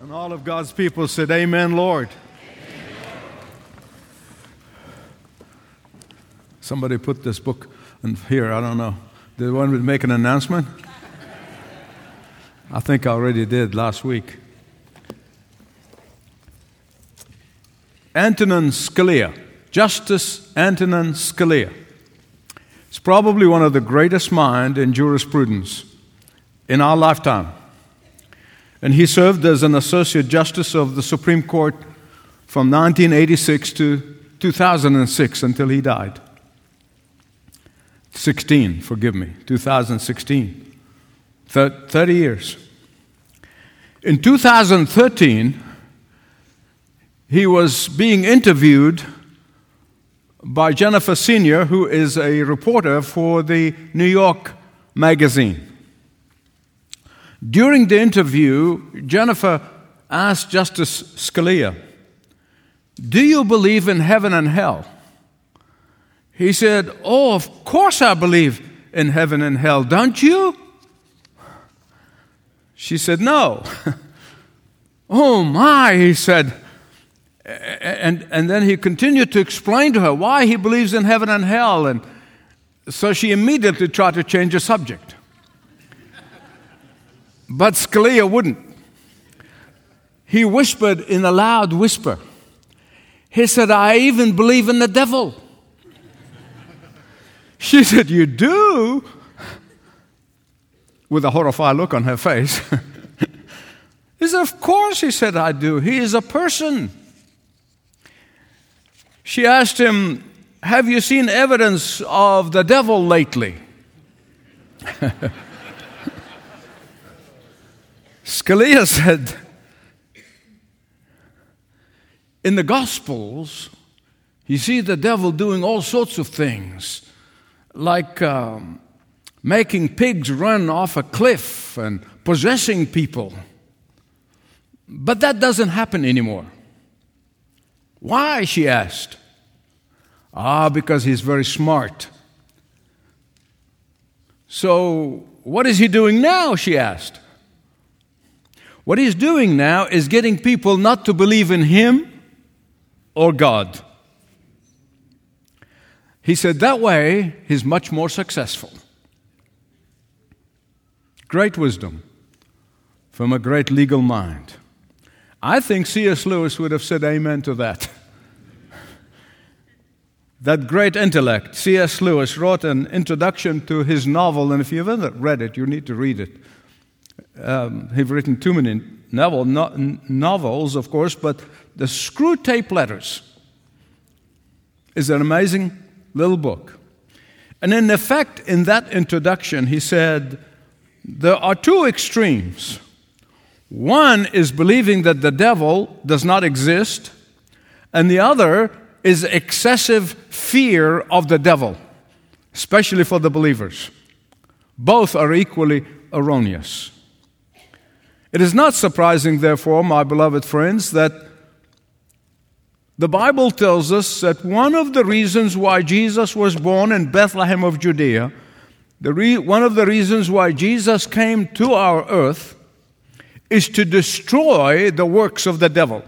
And all of God's people said, Amen, Lord. Somebody put this book in here, I don't know. Did one make an announcement? I think I already did last week. Antonin Scalia, Justice Antonin Scalia. He's probably one of the greatest minds in jurisprudence in our lifetime. And he served as an Associate Justice of the Supreme Court from 1986 to 2006 until he died. 16, forgive me, 2016. 30 years. In 2013, he was being interviewed by Jennifer Senior, who is a reporter for the New York Magazine. During the interview, Jennifer asked Justice Scalia, Do you believe in heaven and hell? He said, Oh, of course I believe in heaven and hell, don't you? She said, No. oh my, he said. And, and then he continued to explain to her why he believes in heaven and hell. And so she immediately tried to change the subject. But Scalia wouldn't. He whispered in a loud whisper. He said, I even believe in the devil. She said, You do? With a horrified look on her face. he said, Of course, he said, I do. He is a person. She asked him, Have you seen evidence of the devil lately? Scalia said, In the Gospels, you see the devil doing all sorts of things, like um, making pigs run off a cliff and possessing people. But that doesn't happen anymore. Why? she asked. Ah, because he's very smart. So, what is he doing now? she asked. What he's doing now is getting people not to believe in him or God. He said that way he's much more successful. Great wisdom from a great legal mind. I think C.S. Lewis would have said amen to that. that great intellect, C.S. Lewis, wrote an introduction to his novel, and if you haven't read it, you need to read it um, he's written too many novel, no, novels, of course, but the Screwtape Letters is an amazing little book. And in effect, in that introduction, he said, There are two extremes. One is believing that the devil does not exist, and the other is excessive fear of the devil, especially for the believers. Both are equally erroneous. It is not surprising, therefore, my beloved friends, that the Bible tells us that one of the reasons why Jesus was born in Bethlehem of Judea, re- one of the reasons why Jesus came to our earth, is to destroy the works of the devil.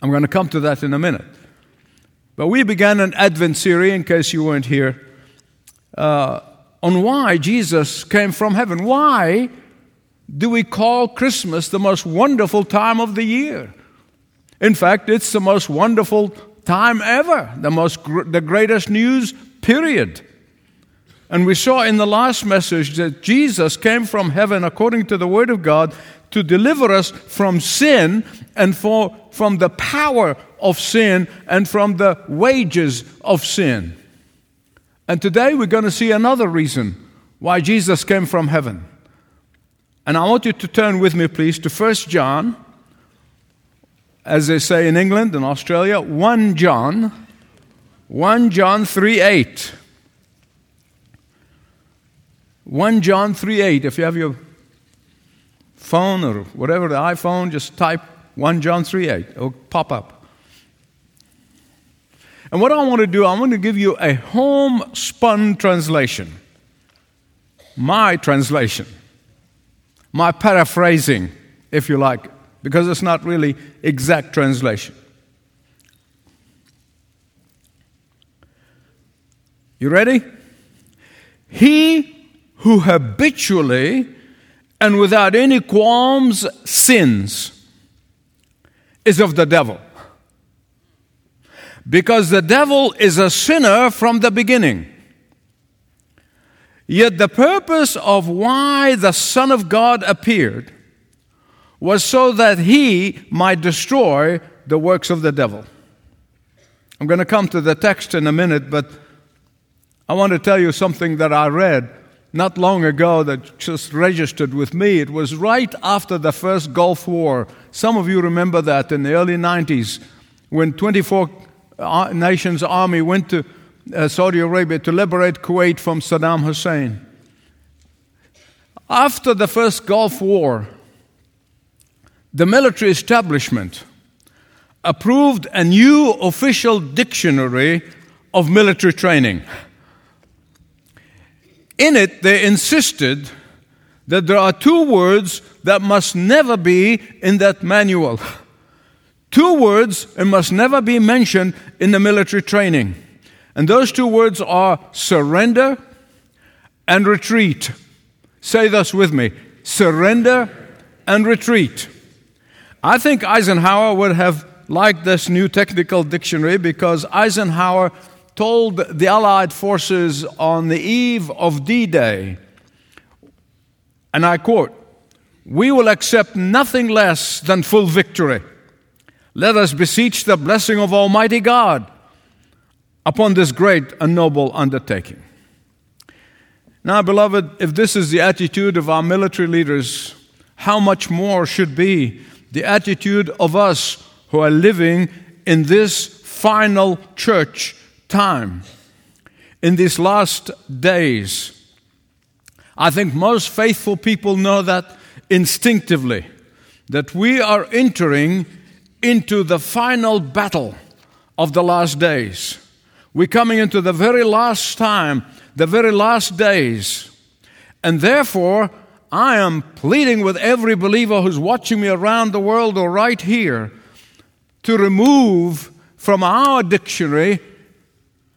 I'm going to come to that in a minute. But we began an Advent series, in case you weren't here, uh, on why Jesus came from heaven. Why do we call Christmas the most wonderful time of the year. In fact, it's the most wonderful time ever, the, most, the greatest news, period. And we saw in the last message that Jesus came from heaven according to the Word of God to deliver us from sin and for, from the power of sin and from the wages of sin. And today we're going to see another reason why Jesus came from heaven. And I want you to turn with me, please, to 1 John, as they say in England and Australia, 1 John, 1 John 3 8. 1 John 3 8. If you have your phone or whatever, the iPhone, just type 1 John 3 8. It'll pop up. And what I want to do, I want to give you a homespun translation. My translation my paraphrasing, if you like, because it's not really exact translation. You ready? He who habitually and without any qualms sins is of the devil. Because the devil is a sinner from the beginning. Yet the purpose of why the Son of God appeared was so that he might destroy the works of the devil. I'm going to come to the text in a minute, but I want to tell you something that I read not long ago that just registered with me. It was right after the first Gulf War. Some of you remember that in the early 90s when 24 uh, nations army went to uh, Saudi Arabia to liberate Kuwait from Saddam Hussein. After the first Gulf War, the military establishment approved a new official dictionary of military training. In it, they insisted that there are two words that must never be in that manual. Two words and must never be mentioned in the military training. And those two words are surrender and retreat. Say this with me surrender and retreat. I think Eisenhower would have liked this new technical dictionary because Eisenhower told the Allied forces on the eve of D Day, and I quote, We will accept nothing less than full victory. Let us beseech the blessing of Almighty God upon this great and noble undertaking. Now, beloved, if this is the attitude of our military leaders, how much more should be the attitude of us who are living in this final church time, in these last days, I think most faithful people know that instinctively, that we are entering into the final battle of the last days. We're coming into the very last time, the very last days. And therefore, I am pleading with every believer who's watching me around the world or right here to remove from our dictionary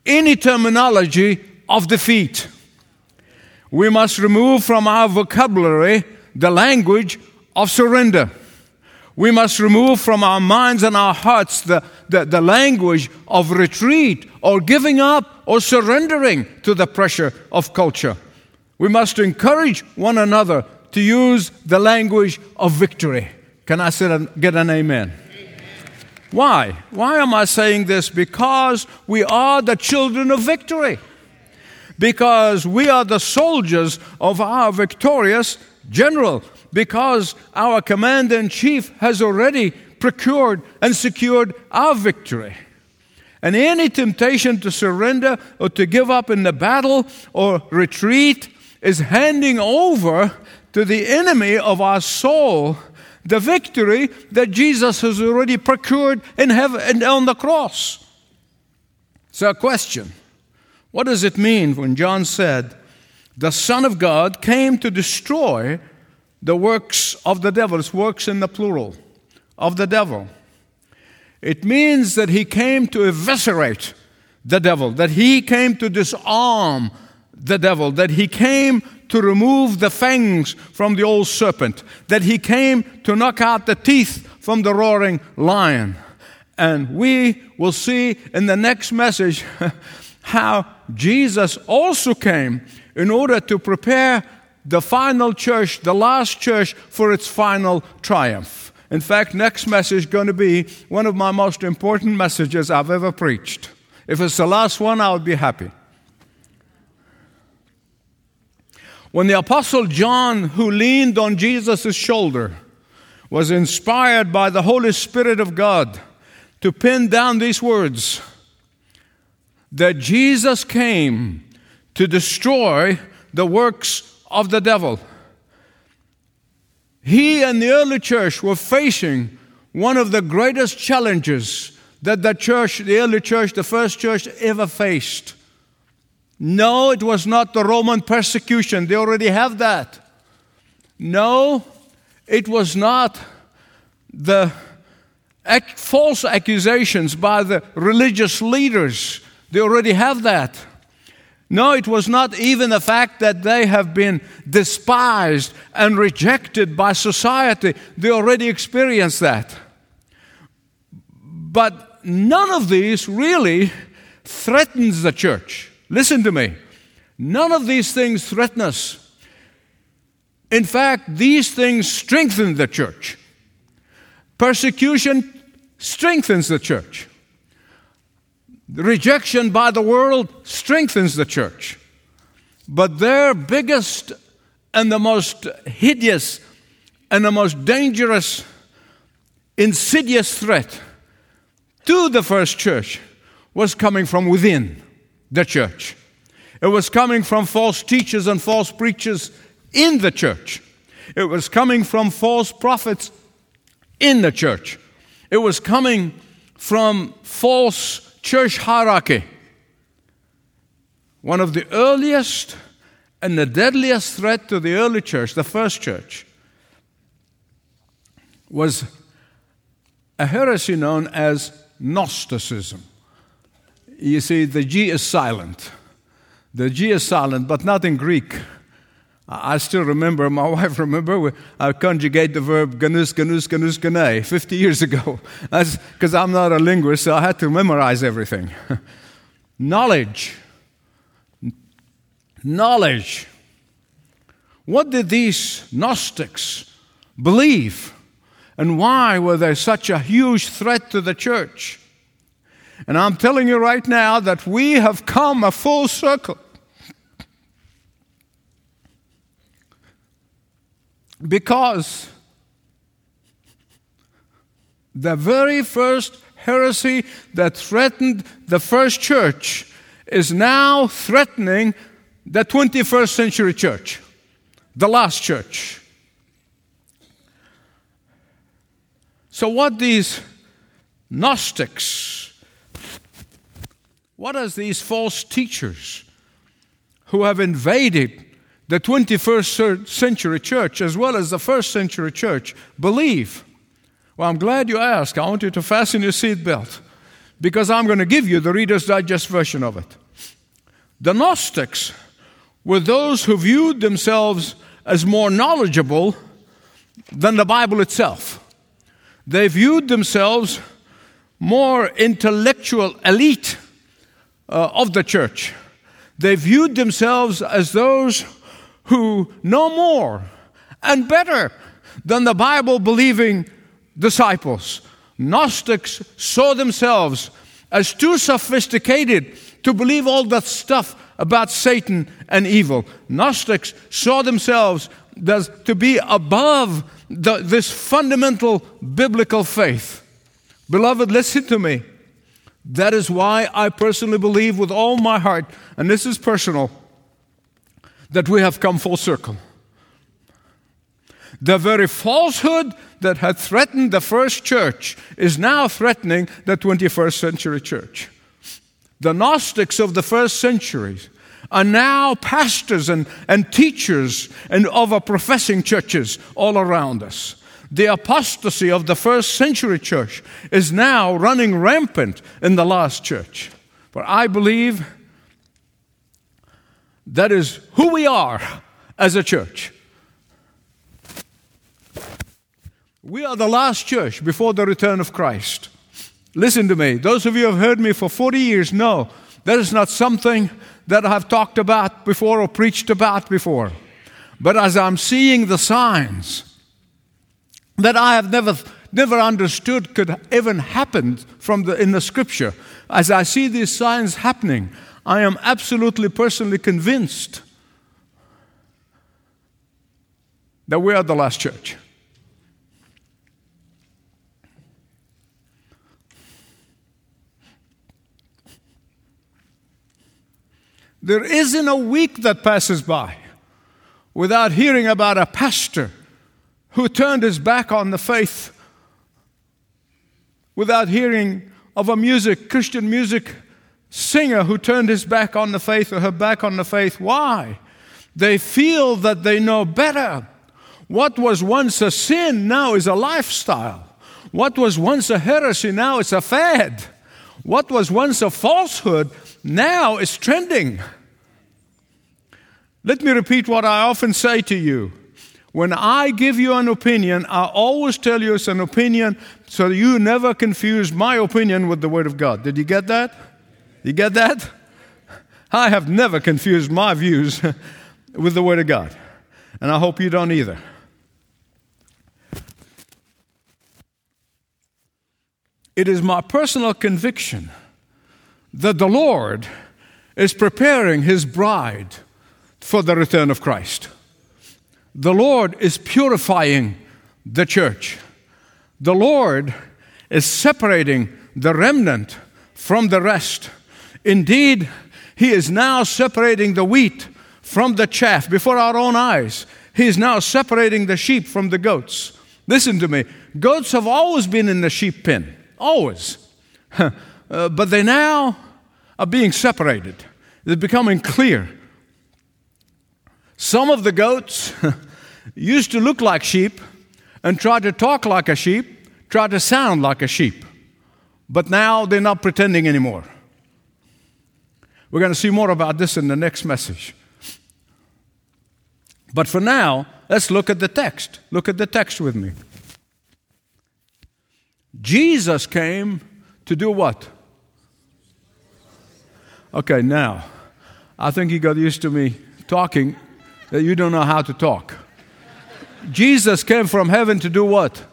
any terminology of defeat. We must remove from our vocabulary the language of surrender. We must remove from our minds and our hearts the, the, the, language of retreat or giving up or surrendering to the pressure of culture. We must encourage one another to use the language of victory. Can I get an amen? Why? Why am I saying this? Because we are the children of victory. Because we are the soldiers of our victorious general. Because our commander in chief has already procured and secured our victory. And any temptation to surrender or to give up in the battle or retreat is handing over to the enemy of our soul the victory that Jesus has already procured in heaven and on the cross. So, a question What does it mean when John said, The Son of God came to destroy the works of the devil? It's works in the plural of the devil. It means that he came to eviscerate the devil, that he came to disarm the devil, that he came to remove the fangs from the old serpent, that he came to knock out the teeth from the roaring lion. And we will see in the next message how Jesus also came in order to prepare the final church, the last church, for its final triumph. In fact, next message is going to be one of my most important messages I've ever preached. If it's the last one, I would be happy. When the Apostle John, who leaned on Jesus' shoulder, was inspired by the Holy Spirit of God to pin down these words that Jesus came to destroy the works of the devil. He and the early church were facing one of the greatest challenges that the church, the early church, the first church ever faced. No, it was not the Roman persecution. They already have that. No, it was not the false accusations by the religious leaders. They already have that. No, it was not even the fact that they have been despised and rejected by society. They already experienced that. But none of these really threatens the church. Listen to me. None of these things threaten us. In fact, these things strengthen the church. Persecution strengthens the church. Rejection by the world strengthens the church. But their biggest and the most hideous and the most dangerous, insidious threat to the first church was coming from within the church. It was coming from false teachers and false preachers in the church. It was coming from false prophets in the church. It was coming from false church hierarchy. One of the earliest and the deadliest threat to the early church, the first church, was a heresy known as Gnosticism. You see, the G is silent. The G is silent, but not in Greek. I still remember, my wife remember, I conjugate the verb ganus, ganus, ganus, gane 50 years ago. Because I'm not a linguist, so I had to memorize everything. Knowledge. Knowledge. What did these Gnostics believe? And why were they such a huge threat to the church? And I'm telling you right now that we have come a full circle. Because the very first heresy that threatened the first church is now threatening the 21st century church, the last church. So, what these Gnostics, what are these false teachers who have invaded the 21st century church as well as the first century church believe? Well, I'm glad you asked. I want you to fasten your seatbelt because I'm going to give you the Reader's Digest version of it. The Gnostics were those who viewed themselves as more knowledgeable than the Bible itself. They viewed themselves more intellectual elite uh, of the church. They viewed themselves as those who know more and better than the Bible believing disciples. Gnostics saw themselves as too sophisticated to believe all that stuff about Satan and evil. Gnostics saw themselves as to be above the, this fundamental biblical faith. Beloved, listen to me. That is why I personally believe with all my heart, and this is personal, that we have come full circle. The very falsehood that had threatened the first church is now threatening the 21st century church. The Gnostics of the first centuries are now pastors and, and teachers and of our professing churches all around us. The apostasy of the first century church is now running rampant in the last church. But I believe that is who we are as a church. We are the last church before the return of Christ. Listen to me. Those of you who have heard me for 40 years know that is not something that I've talked about before or preached about before. But as I'm seeing the signs that I have never, never understood could even happen from the, in the scripture, as I see these signs happening, I am absolutely personally convinced that we are the last church. There isn't a week that passes by without hearing about a pastor who turned his back on the faith, without hearing of a music, Christian music singer who turned his back on the faith or her back on the faith. Why? They feel that they know better. What was once a sin now is a lifestyle. What was once a heresy, now is a fad. What was once a falsehood, now is trending. Let me repeat what I often say to you. When I give you an opinion, I always tell you it's an opinion so you never confuse my opinion with the Word of God. Did you get that? You get that? I have never confused my views with the Word of God. And I hope you don't either. It is my personal conviction that the Lord is preparing His bride for the return of Christ. The Lord is purifying the church. The Lord is separating the remnant from the rest. Indeed, He is now separating the wheat from the chaff before our own eyes. He is now separating the sheep from the goats. Listen to me. Goats have always been in the sheep pen, always. uh, but they now are being separated. They're becoming clear. Some of the goats used to look like sheep and try to talk like a sheep, try to sound like a sheep. But now they're not pretending anymore. We're going to see more about this in the next message. But for now, let's look at the text. Look at the text with me. Jesus came to do what? Okay, now, I think you got used to me talking that you don't know how to talk. Jesus came from heaven to do what?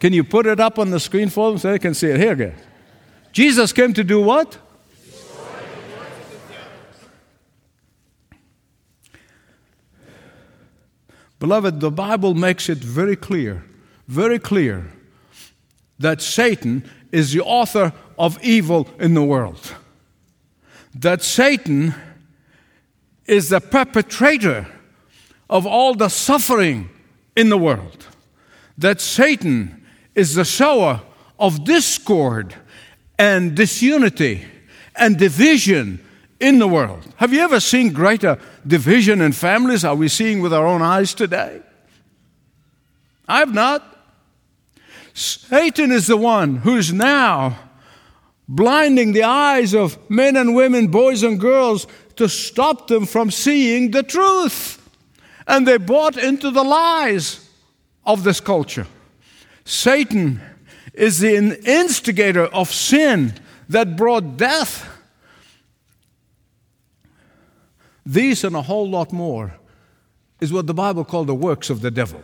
Can you put it up on the screen for them so they can see it? Here, guys. Jesus came to do what? Beloved, the Bible makes it very clear, very clear, that Satan is the author of evil in the world. That Satan is the perpetrator of all the suffering in the world. That Satan is the sower of discord and disunity and division in the world. Have you ever seen greater division in families? Are we seeing with our own eyes today? I have not. Satan is the one who's now blinding the eyes of men and women, boys and girls, to stop them from seeing the truth. And they bought into the lies of this culture. Satan is the instigator of sin that brought death. These and a whole lot more is what the Bible called the works of the devil.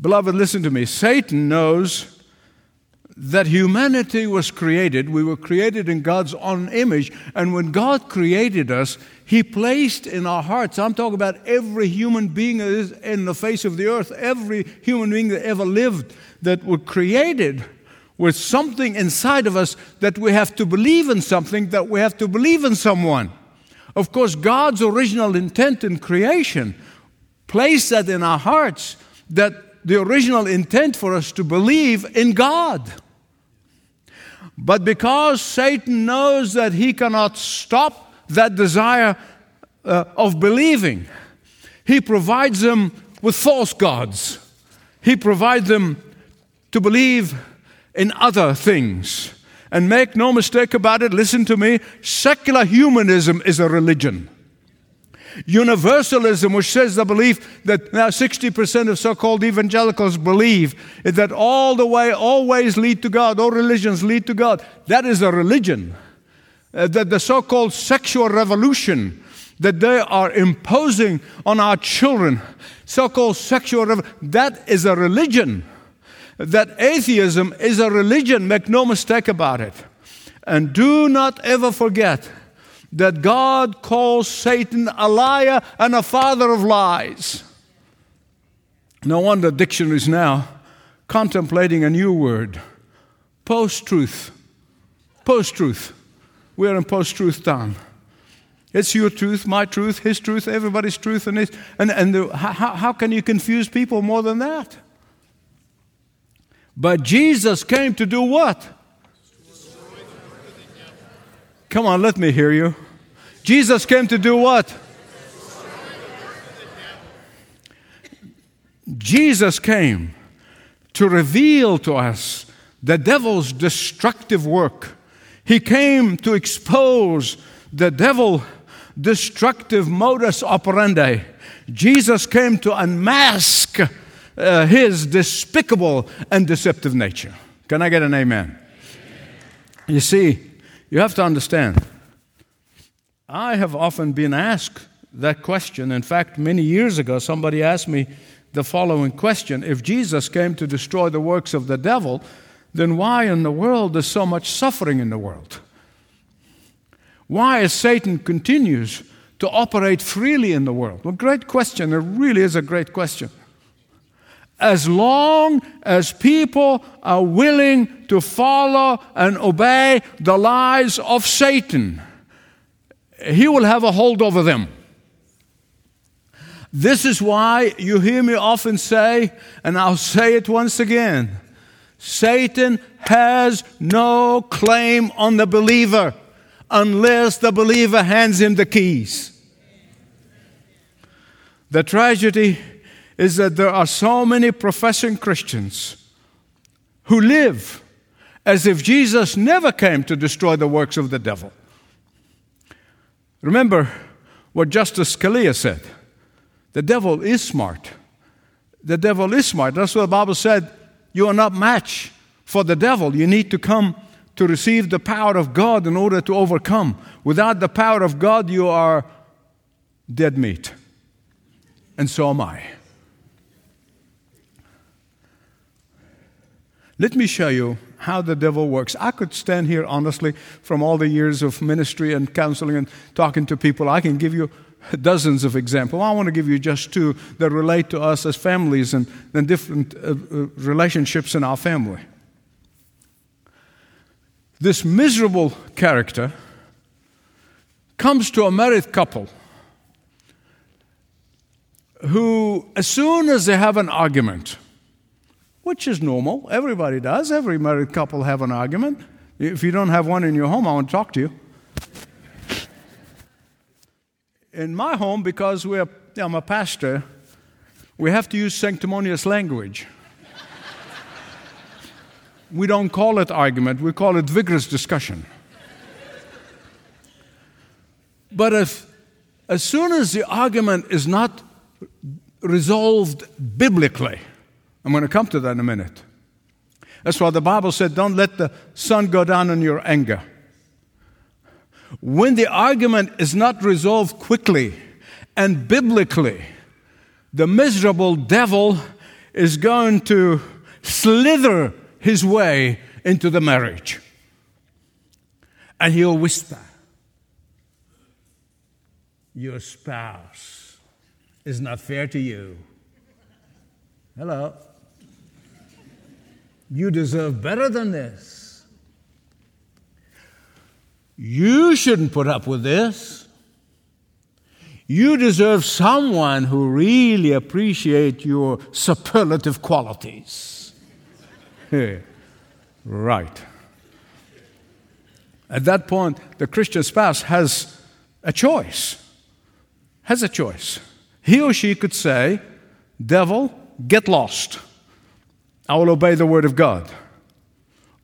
Beloved, listen to me. Satan knows that humanity was created. We were created in God's own image. And when God created us, He placed in our hearts, I'm talking about every human being in the face of the earth, every human being that ever lived, that were created with something inside of us that we have to believe in something, that we have to believe in someone. Of course, God's original intent in creation placed that in our hearts, that the original intent for us to believe in God. But because Satan knows that he cannot stop that desire uh, of believing, he provides them with false gods. He provides them to believe in other things. And make no mistake about it, listen to me secular humanism is a religion. Universalism, which says the belief that now 60% of so called evangelicals believe that all the way always lead to God, all religions lead to God, that is a religion. Uh, that the so called sexual revolution that they are imposing on our children, so called sexual revolution, that is a religion. That atheism is a religion, make no mistake about it. And do not ever forget that God calls Satan a liar and a father of lies. No wonder dictionaries now contemplating a new word post truth. Post truth. We're in post truth time. It's your truth, my truth, his truth, everybody's truth. And, and, and the, how, how can you confuse people more than that? But Jesus came to do what? Come on, let me hear you. Jesus came to do what? Jesus came to reveal to us the devil's destructive work. He came to expose the devil destructive modus operandi. Jesus came to unmask uh, his despicable and deceptive nature. Can I get an amen? You see, you have to understand. I have often been asked that question. In fact, many years ago, somebody asked me the following question If Jesus came to destroy the works of the devil, then why in the world is so much suffering in the world? Why is Satan continues to operate freely in the world? Well, great question. It really is a great question. As long as people are willing to follow and obey the lies of Satan, he will have a hold over them. This is why you hear me often say, and I'll say it once again Satan has no claim on the believer unless the believer hands him the keys. The tragedy is that there are so many professing Christians who live as if Jesus never came to destroy the works of the devil. Remember what Justice Scalia said the devil is smart. The devil is smart. That's what the Bible said. You are not match for the devil. You need to come to receive the power of God in order to overcome. Without the power of God, you are dead meat. And so am I. Let me show you how the devil works. I could stand here honestly from all the years of ministry and counseling and talking to people. I can give you dozens of examples. I want to give you just two that relate to us as families and, and different uh, uh, relationships in our family. This miserable character comes to a married couple who, as soon as they have an argument, which is normal, everybody does, every married couple have an argument. If you don't have one in your home, I want to talk to you. In my home, because we're, I'm a pastor, we have to use sanctimonious language. we don't call it argument, we call it vigorous discussion. But if, as soon as the argument is not resolved biblically, I'm going to come to that in a minute. That's why the Bible said, Don't let the sun go down on your anger. When the argument is not resolved quickly and biblically, the miserable devil is going to slither his way into the marriage. And he'll whisper, Your spouse is not fair to you. Hello. You deserve better than this. You shouldn't put up with this. You deserve someone who really appreciates your superlative qualities. right. At that point, the Christian spouse has a choice. Has a choice. He or she could say, Devil, get lost. I will obey the word of God.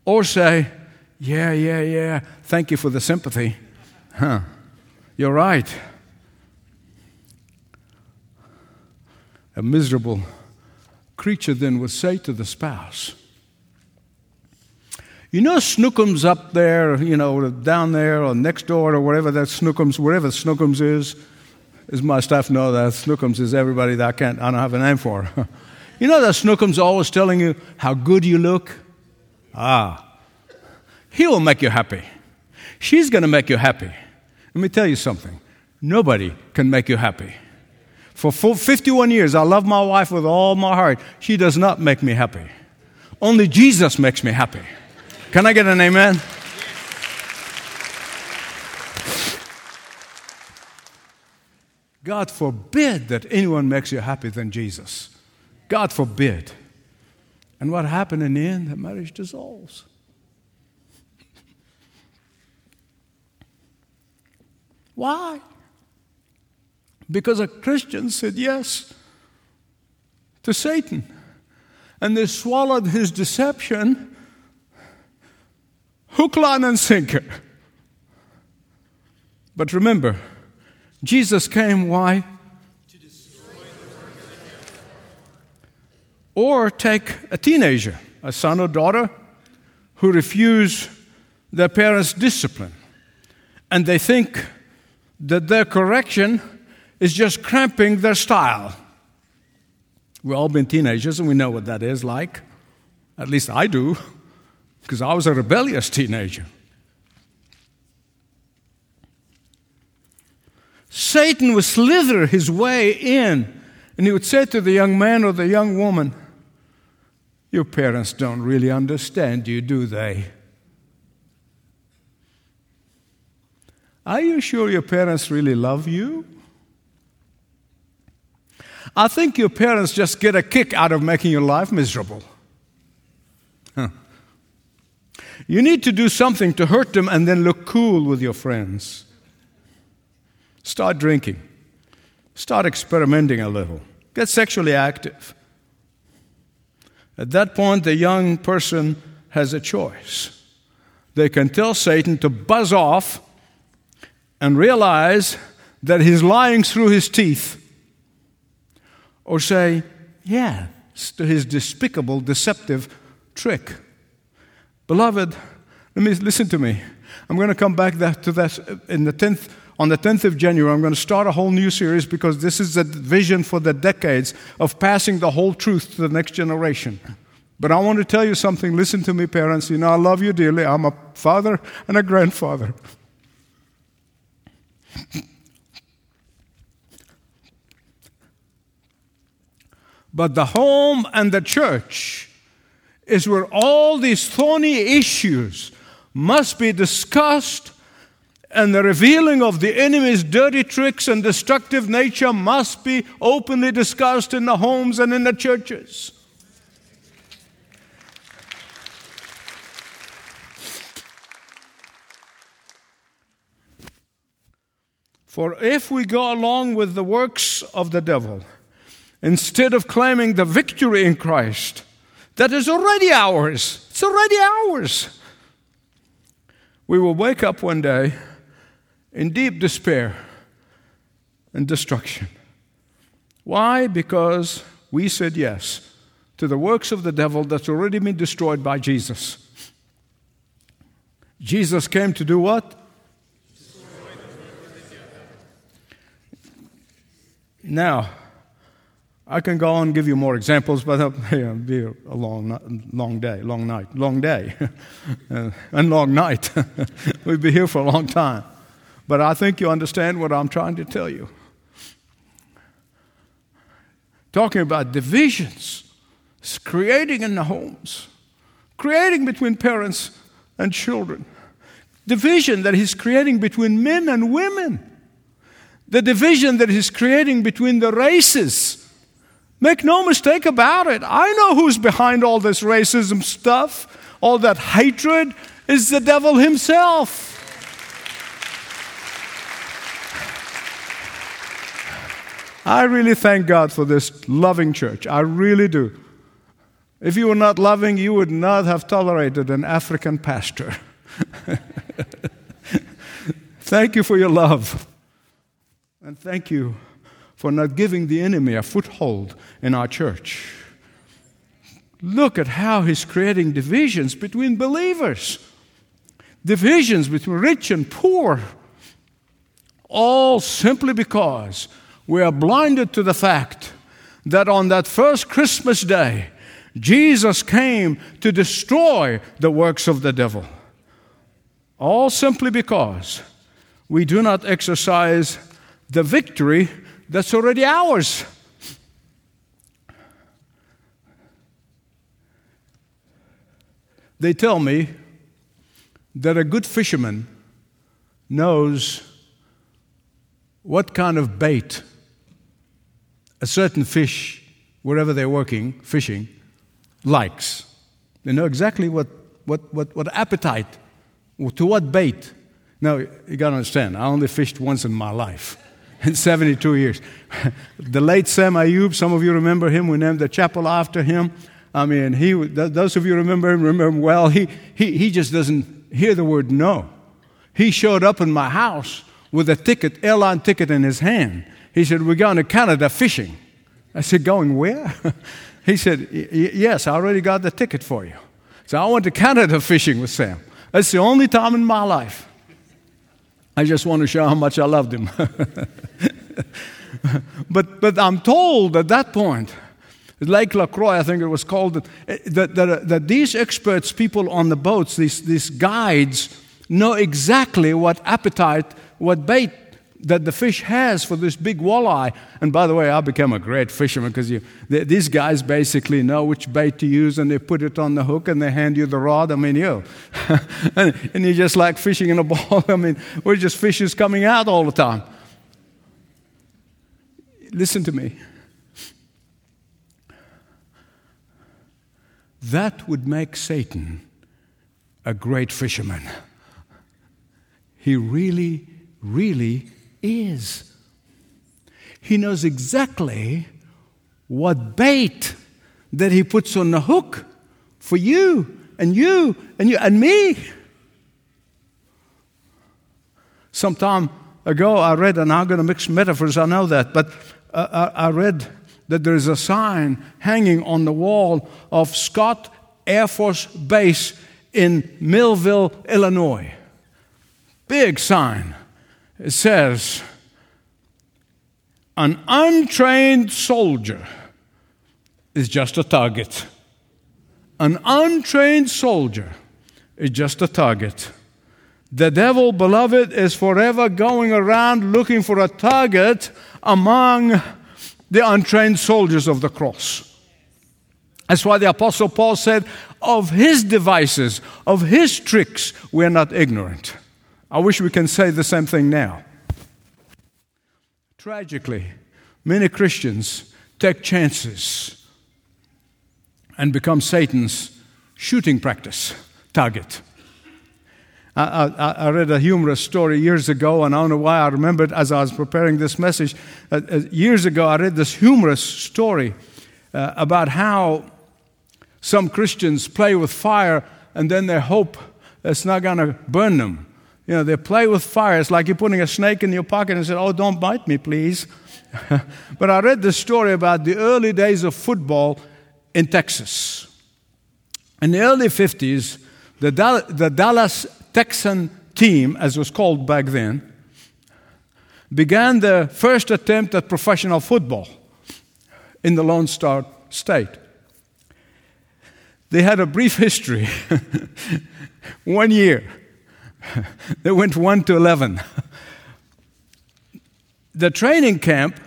Or say, Yeah, yeah, yeah, thank you for the sympathy. Huh, you're right. A miserable creature then would say to the spouse, You know, Snookums up there, you know, down there or next door or wherever that Snookums, wherever Snookums is, as my staff know that Snookums is everybody that I can't, I don't have a name for. You know that Snookum's always telling you how good you look? Ah, he will make you happy. She's going to make you happy. Let me tell you something nobody can make you happy. For 51 years, I love my wife with all my heart. She does not make me happy. Only Jesus makes me happy. Can I get an amen? God forbid that anyone makes you happy than Jesus. God forbid. And what happened in the end? The marriage dissolves. Why? Because a Christian said yes to Satan. and they swallowed his deception hook, line, and sinker. But remember, Jesus came, why? Or take a teenager, a son or daughter, who refuse their parents' discipline. And they think that their correction is just cramping their style. We've all been teenagers and we know what that is like. At least I do, because I was a rebellious teenager. Satan would slither his way in, and he would say to the young man or the young woman, Your parents don't really understand you, do they? Are you sure your parents really love you? I think your parents just get a kick out of making your life miserable. Huh. You need to do something to hurt them and then look cool with your friends. Start drinking. Start experimenting a little. Get sexually active. At that point, the young person has a choice. They can tell Satan to buzz off and realize that he's lying through his teeth, or say, yeah, to his despicable, deceptive trick. Beloved, let me listen to me. I'm going to come back to that in the 10th on the 10th of January, I'm going to start a whole new series because this is the vision for the decades of passing the whole truth to the next generation. But I want to tell you something. Listen to me, parents. You know, I love you dearly. I'm a father and a grandfather. But the home and the church is where all these thorny issues must be discussed and the revealing of the enemy's dirty tricks and destructive nature must be openly discussed in the homes and in the churches. For if we go along with the works of the devil, instead of claiming the victory in Christ, that is already ours, it's already ours, we will wake up one day in deep despair and destruction. Why? Because we said yes to the works of the devil that's already been destroyed by Jesus. Jesus came to do what? Now, I can go on and give you more examples, but uh, it'll be a long, long day, long night, long day, uh, and long night. We'll be here for a long time. But I think you understand what I'm trying to tell you. Talking about divisions, it's creating in the homes, creating between parents and children, division that he's creating between men and women, the division that he's creating between the races. Make no mistake about it. I know who's behind all this racism stuff, all that hatred is the devil himself. I really thank God for this loving church. I really do. If you were not loving, you would not have tolerated an African pastor. thank you for your love. And thank you for not giving the enemy a foothold in our church. Look at how he's creating divisions between believers, divisions between rich and poor, all simply because we are blinded to the fact that on that first Christmas day, Jesus came to destroy the works of the devil. All simply because we do not exercise the victory that's already ours. They tell me that a good fisherman knows what kind of bait a certain fish, wherever they're working, fishing, likes. They know exactly what, what, what, what appetite, to what bait. Now, you got to understand, I only fished once in my life, in 72 years. the late Sam Ayub, some of you remember him, we named the chapel after him. I mean, he, those of you remember him, remember him well. He, he, he just doesn't hear the word no. He showed up in my house with a ticket, airline ticket in his hand. He said, We're going to Canada fishing. I said, Going where? he said, Yes, I already got the ticket for you. So I went to Canada fishing with Sam. That's the only time in my life. I just want to show how much I loved him. but, but I'm told at that point, Lake LaCroix, I think it was called, that, eh, that, uh, that these experts, people on the boats, these, these guides, know exactly what appetite, what bait that the fish has for this big walleye. And by the way, I became a great fisherman because these guys basically know which bait to use and they put it on the hook and they hand you the rod. I mean, you. and, and you're just like fishing in a ball. I mean, we're just fishes coming out all the time. Listen to me. That would make Satan a great fisherman. He really, really is. He knows exactly what bait that he puts on the hook for you and you and you and me. Some time ago, I read, and I'm going to mix metaphors, I know that, but uh, I read that there is a sign hanging on the wall of Scott Air Force Base in Belleville, Illinois. Big sign. It says, An untrained soldier is just a target. An untrained soldier is just a target. The devil, beloved, is forever going around looking for a target among the untrained soldiers of the cross. That's why the Apostle Paul said, Of his devices, of his tricks, we're not ignorant. I wish we can say the same thing now. Tragically, many Christians take chances and become Satan's shooting practice target. I, I, I, read a humorous story years ago, and I don't know why I remembered as I was preparing this message. Uh, uh, years ago, I read this humorous story uh, about how some Christians play with fire and then they hope it's not going to burn them. You know, they play with fire. It's like you're putting a snake in your pocket and say, Oh, don't bite me, please. but I read this story about the early days of football in Texas. In the early 50s, the, the Dallas Texan team, as it was called back then, began the first attempt at professional football in the Lone Star State. They had a brief history. One year. they went 1 to 11. the training camp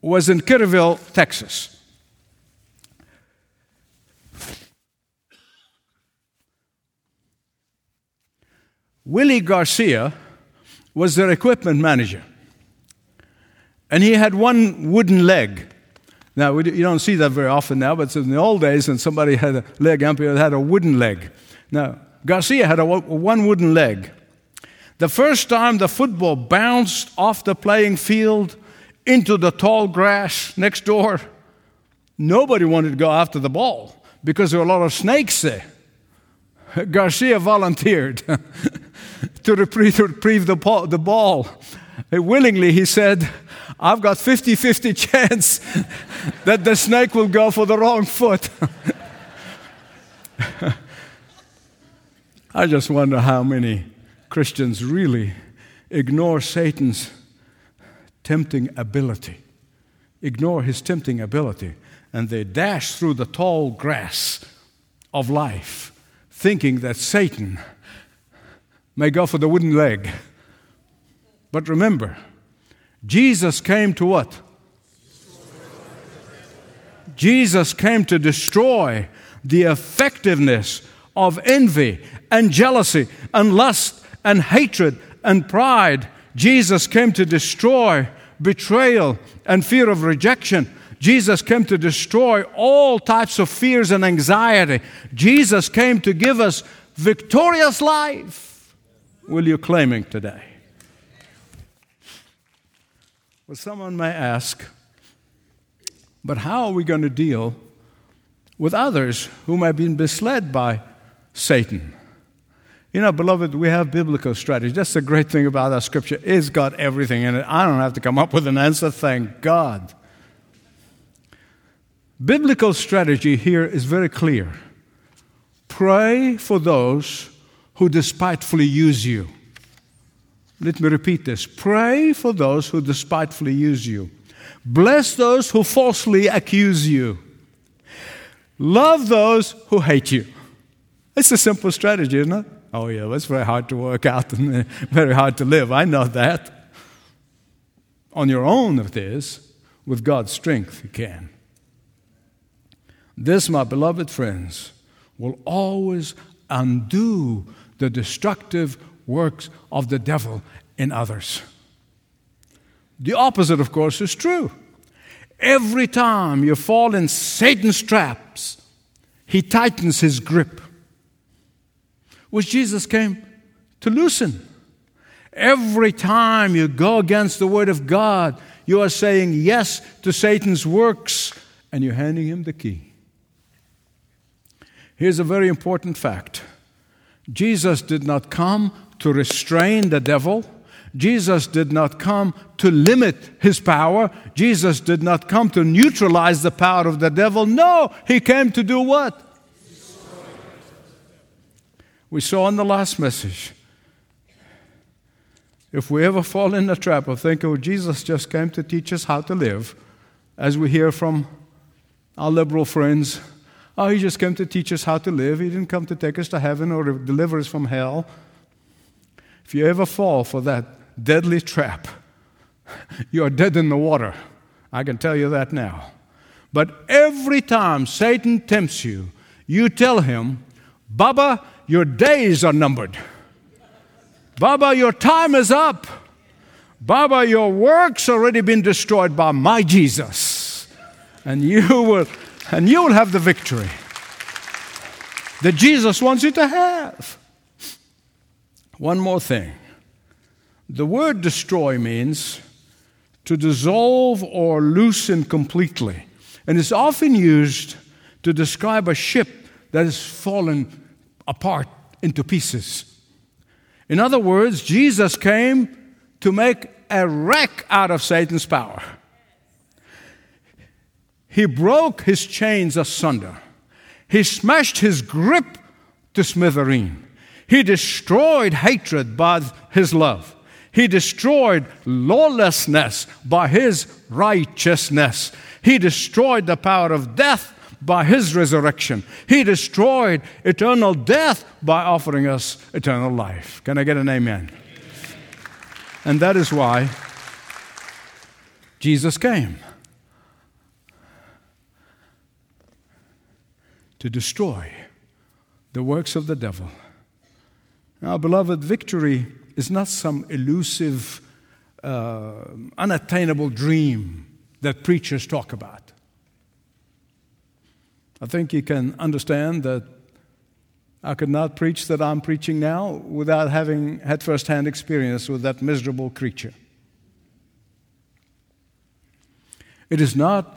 was in Kerrville, Texas. Willie Garcia was their equipment manager. And he had one wooden leg. Now, you don't see that very often now, but in the old days, when somebody had a leg amputated, had a wooden leg. Now, Garcia had a, one wooden leg. The first time the football bounced off the playing field into the tall grass next door, nobody wanted to go after the ball because there were a lot of snakes there. Garcia volunteered to reprieve the, ball, the ball. Willingly, he said, I've got 50 50 chance that the snake will go for the wrong foot. I just wonder how many Christians really ignore Satan's tempting ability, ignore his tempting ability, and they dash through the tall grass of life, thinking that Satan may go for the wooden leg. But remember, Jesus came to what? Jesus came to destroy the effectiveness of envy and jealousy and lust and hatred and pride. Jesus came to destroy betrayal and fear of rejection. Jesus came to destroy all types of fears and anxiety. Jesus came to give us victorious life. Will you claiming today? Well, someone may ask, but how are we going to deal with others whom have been misled by Satan. You know, beloved, we have biblical strategy. That's the great thing about our scripture. It's got everything in it. I don't have to come up with an answer, thank God. Biblical strategy here is very clear. Pray for those who despitefully use you. Let me repeat this. Pray for those who despitefully use you. Bless those who falsely accuse you. Love those who hate you. It's a simple strategy, isn't it? Oh, yeah, that's very hard to work out and very hard to live. I know that. On your own, it is. With God's strength, you can. This, my beloved friends, will always undo the destructive works of the devil in others. The opposite, of course, is true. Every time you fall in Satan's traps, he tightens his grip, which Jesus came to loosen. Every time you go against the Word of God, you are saying yes to Satan's works and you're handing him the key. Here's a very important fact Jesus did not come to restrain the devil. Jesus did not come to limit his power. Jesus did not come to neutralize the power of the devil. No, he came to do what? We saw in the last message. If we ever fall in the trap of thinking, oh, Jesus just came to teach us how to live, as we hear from our liberal friends, Oh, he just came to teach us how to live. He didn't come to take us to heaven or deliver us from hell. If you ever fall for that deadly trap, you are dead in the water. I can tell you that now. But every time Satan tempts you, you tell him, Baba, your days are numbered. Baba, your time is up. Baba, your work's already been destroyed by my Jesus. And you will and you will have the victory that Jesus wants you to have. One more thing the word destroy means to dissolve or loosen completely, and it's often used to describe a ship that has fallen apart into pieces. In other words, Jesus came to make a wreck out of Satan's power. He broke his chains asunder. He smashed his grip to smithereen. He destroyed hatred by his love. He destroyed lawlessness by his righteousness. He destroyed the power of death by his resurrection. He destroyed eternal death by offering us eternal life. Can I get an amen? And that is why Jesus came. to destroy the works of the devil. Now, beloved, victory is not some elusive, uh, unattainable dream that preachers talk about. I think you can understand that I could not preach that I'm preaching now without having had firsthand experience with that miserable creature. It is not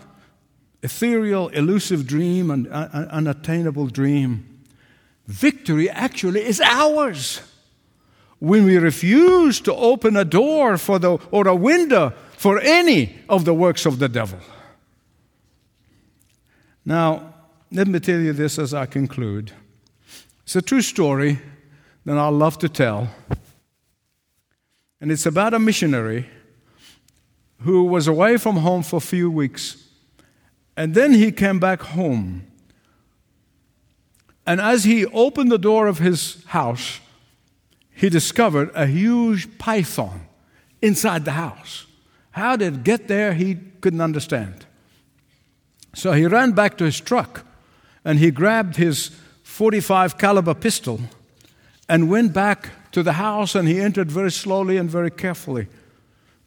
ethereal, elusive dream, an unattainable dream. Victory actually is ours when we refuse to open a door for the, or a window for any of the works of the devil. Now, let me tell you this as I conclude. It's a true story that I love to tell. And it's about a missionary who was away from home for a few weeks and then he came back home. And as he opened the door of his house, he discovered a huge python inside the house. How did it get there? He couldn't understand. So he ran back to his truck and he grabbed his 45 caliber pistol and went back to the house and he entered very slowly and very carefully.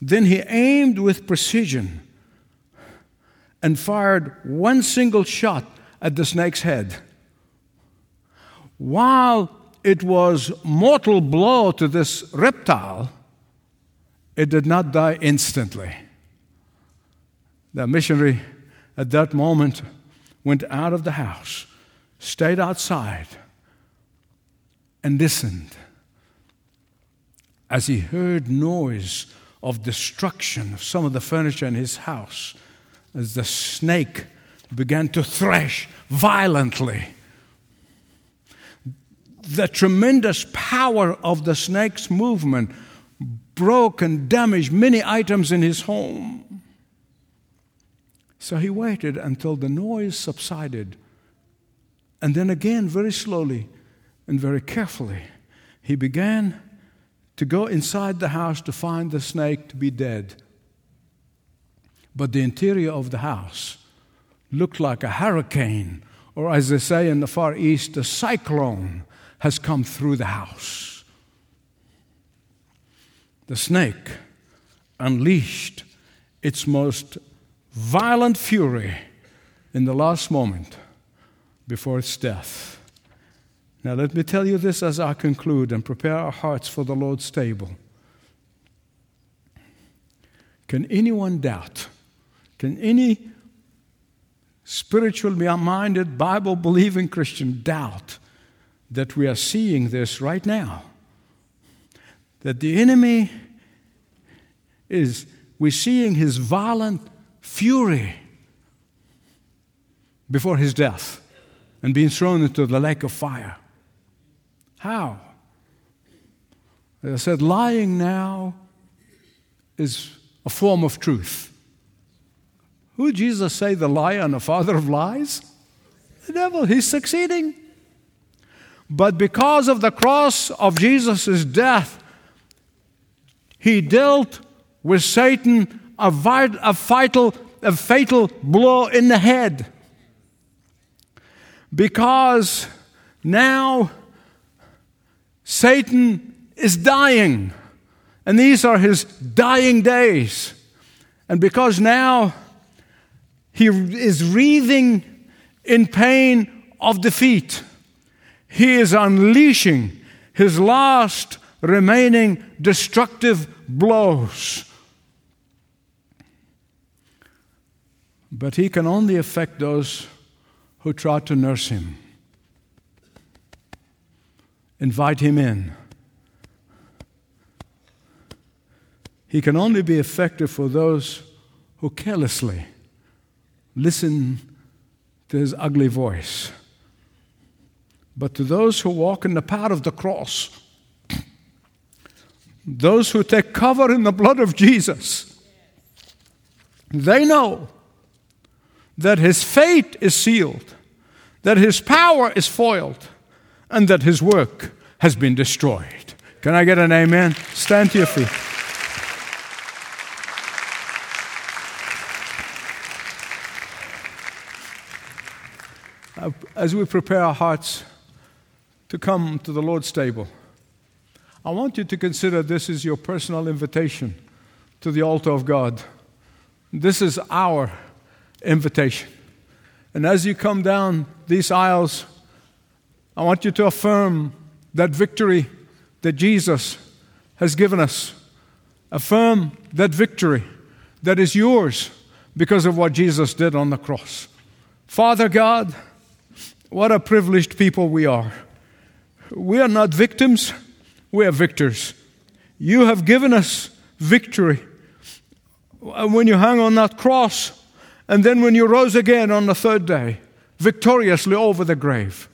Then he aimed with precision and fired one single shot at the snake's head. While it was mortal blow to this reptile, it did not die instantly. The missionary at that moment went out of the house, stayed outside, and listened as he heard noise of destruction of some of the furniture in his house as the snake began to thrash violently. The tremendous power of the snake's movement broke and damaged many items in his home. So he waited until the noise subsided. And then again, very slowly and very carefully, he began to go inside the house to find the snake to be dead. But the interior of the house looked like a hurricane, or as they say in the Far East, a cyclone has come through the house. The snake unleashed its most violent fury in the last moment before its death. Now, let me tell you this as I conclude and prepare our hearts for the Lord's table. Can anyone doubt? Can any spiritually minded, Bible believing Christian doubt that we are seeing this right now? That the enemy is, we're seeing his violent fury before his death and being thrown into the lake of fire. How? I said, lying now is a form of truth. Who did Jesus say the liar and the father of lies? The devil. He's succeeding. But because of the cross of Jesus' death, he dealt with Satan a, vital, a, fatal blow in the head. Because now Satan is dying, and these are his dying days. And because now he is wreathing in pain of defeat, he is unleashing his last remaining destructive blows. But he can only affect those who try to nurse him. Invite him in. He can only be effective for those who carelessly listen to his ugly voice. But to those who walk in the path of the cross, those who take cover in the blood of Jesus, they know that his fate is sealed, that his power is foiled and that his work has been destroyed. Can I get an amen? Stand to your feet. Uh, as we prepare our hearts to come to the Lord's table, I want you to consider this is your personal invitation to the altar of God. This is our invitation. And as you come down these aisles, I want you to affirm that victory that Jesus has given us. Affirm that victory that is yours because of what Jesus did on the cross. Father God, what a privileged people we are. We are not victims, we are victors. You have given us victory. When you hung on that cross, and then when you rose again on the third day, victoriously over the grave.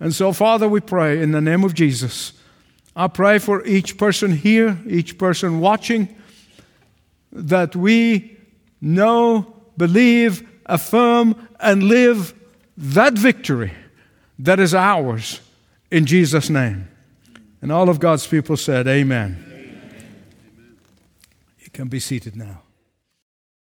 And so, Father, we pray in the name of Jesus. I pray for each person here, each person watching, that we know, believe, affirm, and live that victory that is ours in Jesus' name. And all of God's people said, Amen. Amen. You can be seated now.